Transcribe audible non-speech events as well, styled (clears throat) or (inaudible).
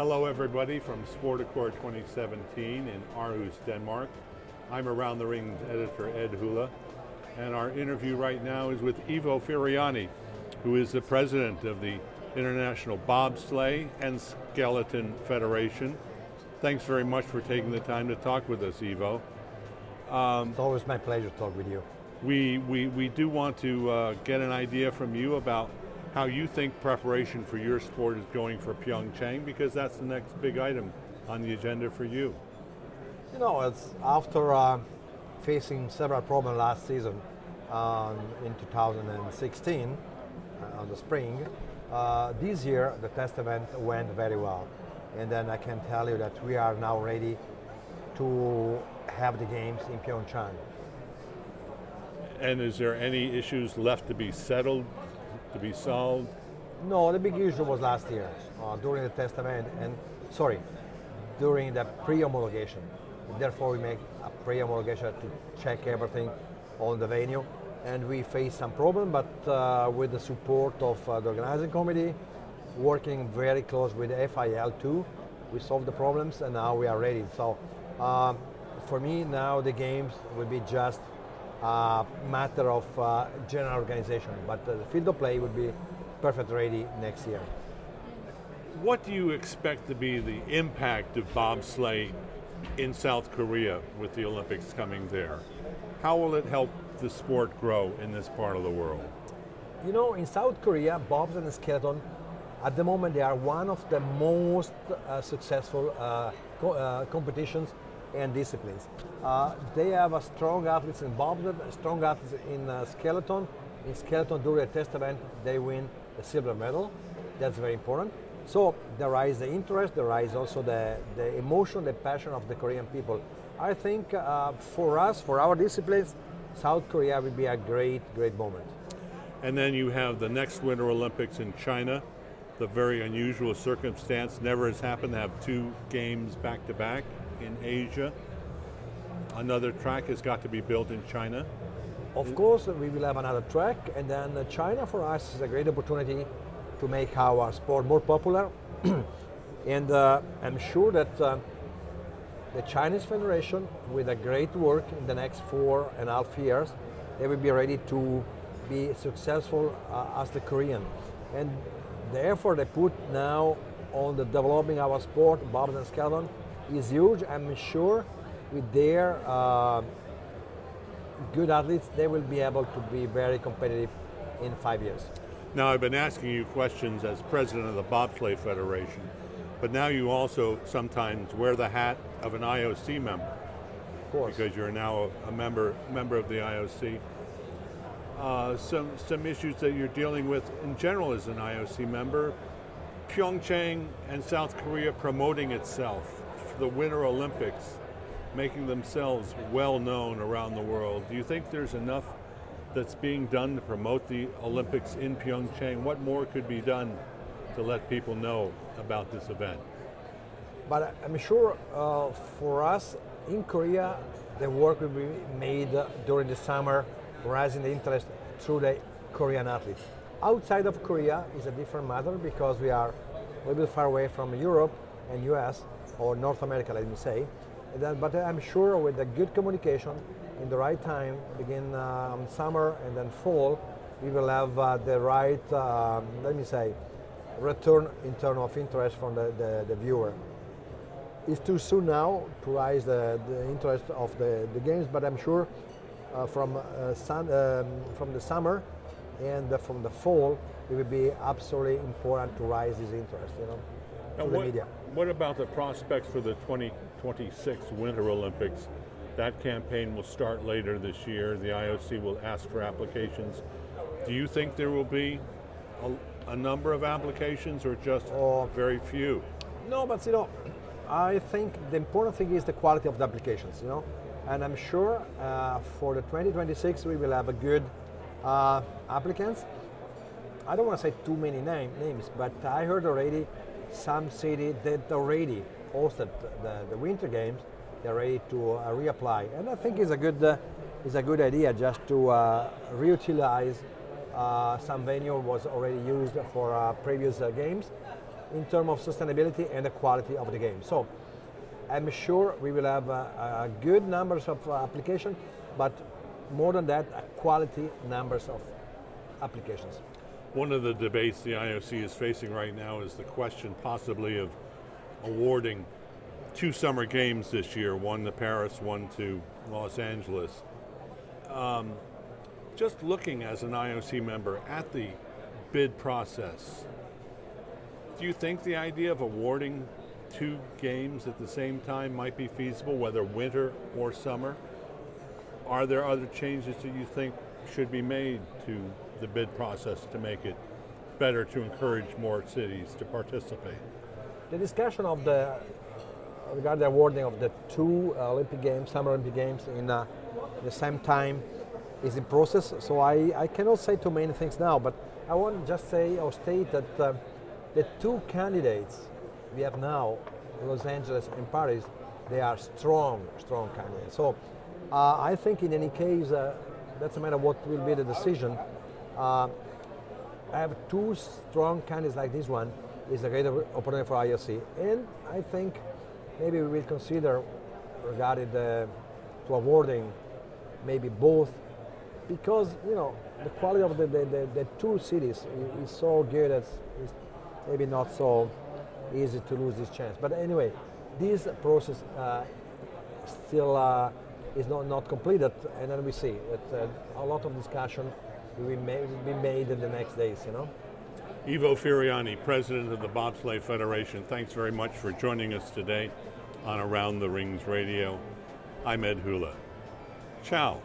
Hello, everybody, from Sport Accord 2017 in Aarhus, Denmark. I'm Around the Rings editor Ed Hula, and our interview right now is with Ivo Ferriani, who is the president of the International Bobsleigh and Skeleton Federation. Thanks very much for taking the time to talk with us, Ivo. Um, it's always my pleasure to talk with you. We, we, we do want to uh, get an idea from you about how you think preparation for your sport is going for Pyeongchang because that's the next big item on the agenda for you. You know, it's after uh, facing several problems last season um, in 2016, uh, on the spring, uh, this year the test event went very well. And then I can tell you that we are now ready to have the games in Pyeongchang. And is there any issues left to be settled to be solved? No, the big issue was last year uh, during the test event, and sorry, during the pre-homologation. Therefore, we make a pre-homologation to check everything on the venue, and we faced some problem, but uh, with the support of uh, the organizing committee, working very close with FIL too, we solved the problems, and now we are ready. So, um, for me, now the games will be just uh, matter of uh, general organization. But the field of play would be perfect ready next year. What do you expect to be the impact of bobsleigh in South Korea with the Olympics coming there? How will it help the sport grow in this part of the world? You know, in South Korea, bobs and skeleton, at the moment, they are one of the most uh, successful uh, co- uh, competitions and disciplines. Uh, they have a strong athletes in bobsled, strong athletes in uh, skeleton. In skeleton, during a test event, they win the silver medal. That's very important. So there rise the interest, there rise also the, the emotion, the passion of the Korean people. I think uh, for us, for our disciplines, South Korea will be a great, great moment. And then you have the next Winter Olympics in China. The very unusual circumstance never has happened to have two games back to back in Asia. Another track has got to be built in China. Of course, we will have another track, and then China for us is a great opportunity to make our sport more popular. (clears throat) and uh, I'm sure that uh, the Chinese Federation, with a great work in the next four and a half years, they will be ready to be successful uh, as the Korean. And the effort they put now on the developing our sport, bobs and skeleton, is huge. I'm sure with their uh, good athletes, they will be able to be very competitive in five years. Now, I've been asking you questions as president of the Bobsleigh Federation, but now you also sometimes wear the hat of an IOC member. Of course. Because you're now a member member of the IOC. Uh, some some issues that you're dealing with in general as an IOC member. Pyeongchang and South Korea promoting itself the Winter Olympics, making themselves well known around the world. Do you think there's enough that's being done to promote the Olympics in Pyeongchang? What more could be done to let people know about this event? But I'm sure uh, for us in Korea, the work will be made during the summer, raising the interest through the Korean athletes. Outside of Korea is a different matter because we are a little bit far away from Europe and US, or North America, let me say. But I'm sure with the good communication in the right time, begin um, summer and then fall, we will have uh, the right, um, let me say, return in terms of interest from the, the, the, viewer. It's too soon now to raise the, the interest of the, the games, but I'm sure uh, from, uh, sun, um, from the summer and from the fall, it will be absolutely important to raise this interest, you know, to what, the media. What about the prospects for the 2026 Winter Olympics? That campaign will start later this year. The IOC will ask for applications. Do you think there will be a, a number of applications or just oh, very few? No, but you know, I think the important thing is the quality of the applications, you know. And I'm sure uh, for the 2026 we will have a good uh, applicants. I don't want to say too many name, names, but I heard already some city that already hosted the, the winter games, they're ready to uh, reapply. And I think it's a good, uh, it's a good idea just to uh, reutilize uh, some venue was already used for uh, previous uh, games in terms of sustainability and the quality of the game. So I'm sure we will have good numbers of application, but more than that, quality numbers of applications. One of the debates the IOC is facing right now is the question possibly of awarding two summer games this year, one to Paris, one to Los Angeles. Um, just looking as an IOC member at the bid process, do you think the idea of awarding two games at the same time might be feasible, whether winter or summer? Are there other changes that you think should be made to the bid process to make it better to encourage more cities to participate? The discussion of the regarding the awarding of the two uh, Olympic Games, Summer Olympic Games, in uh, the same time is in process. So I, I cannot say too many things now, but I want to just say or state that uh, the two candidates we have now, Los Angeles and Paris, they are strong, strong candidates. So uh, I think in any case, uh, doesn't matter what will be the decision. Uh, I have two strong candidates like this one is a great opportunity for IOC, and I think maybe we will consider regarding the to awarding maybe both because you know the quality of the, the, the, the two cities is, is so good that it's maybe not so easy to lose this chance. But anyway, this process uh, still uh, is not, not completed, and then we see that uh, a lot of discussion will be, made, will be made in the next days, you know. Ivo Ferriani, President of the Bobsleigh Federation, thanks very much for joining us today on Around the Rings Radio. I'm Ed Hula. Ciao.